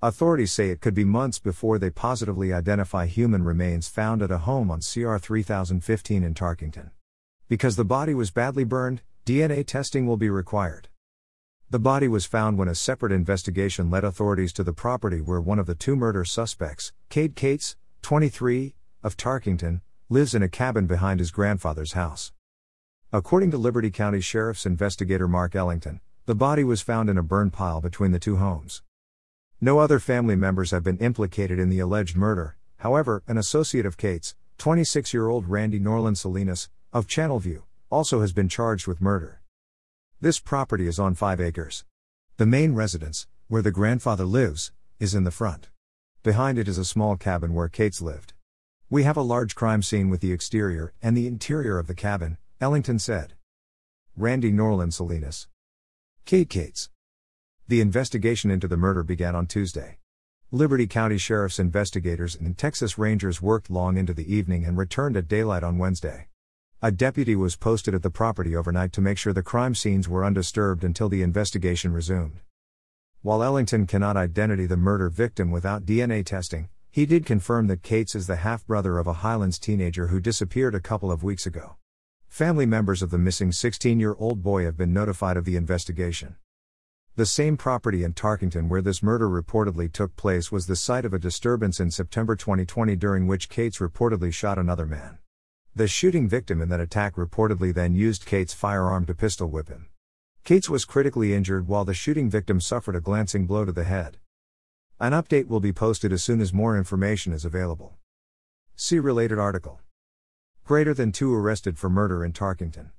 Authorities say it could be months before they positively identify human remains found at a home on CR 3015 in Tarkington. Because the body was badly burned, DNA testing will be required. The body was found when a separate investigation led authorities to the property where one of the two murder suspects, Cade Cates, 23, of Tarkington, lives in a cabin behind his grandfather's house. According to Liberty County Sheriff's investigator Mark Ellington, the body was found in a burn pile between the two homes. No other family members have been implicated in the alleged murder, however, an associate of Cates, 26 year old Randy Norland Salinas, of Channelview, also has been charged with murder. This property is on 5 acres. The main residence, where the grandfather lives, is in the front. Behind it is a small cabin where Cates lived. We have a large crime scene with the exterior and the interior of the cabin, Ellington said. Randy Norland Salinas. Cade Cates. The investigation into the murder began on Tuesday. Liberty County Sheriff's investigators and Texas Rangers worked long into the evening and returned at daylight on Wednesday. A deputy was posted at the property overnight to make sure the crime scenes were undisturbed until the investigation resumed. While Ellington cannot identify the murder victim without DNA testing, he did confirm that Cates is the half brother of a Highlands teenager who disappeared a couple of weeks ago. Family members of the missing 16 year old boy have been notified of the investigation. The same property in Tarkington where this murder reportedly took place was the site of a disturbance in September 2020 during which Cates reportedly shot another man. The shooting victim in that attack reportedly then used Cates' firearm to pistol whip him. Cates was critically injured while the shooting victim suffered a glancing blow to the head. An update will be posted as soon as more information is available. See related article. Greater than two arrested for murder in Tarkington.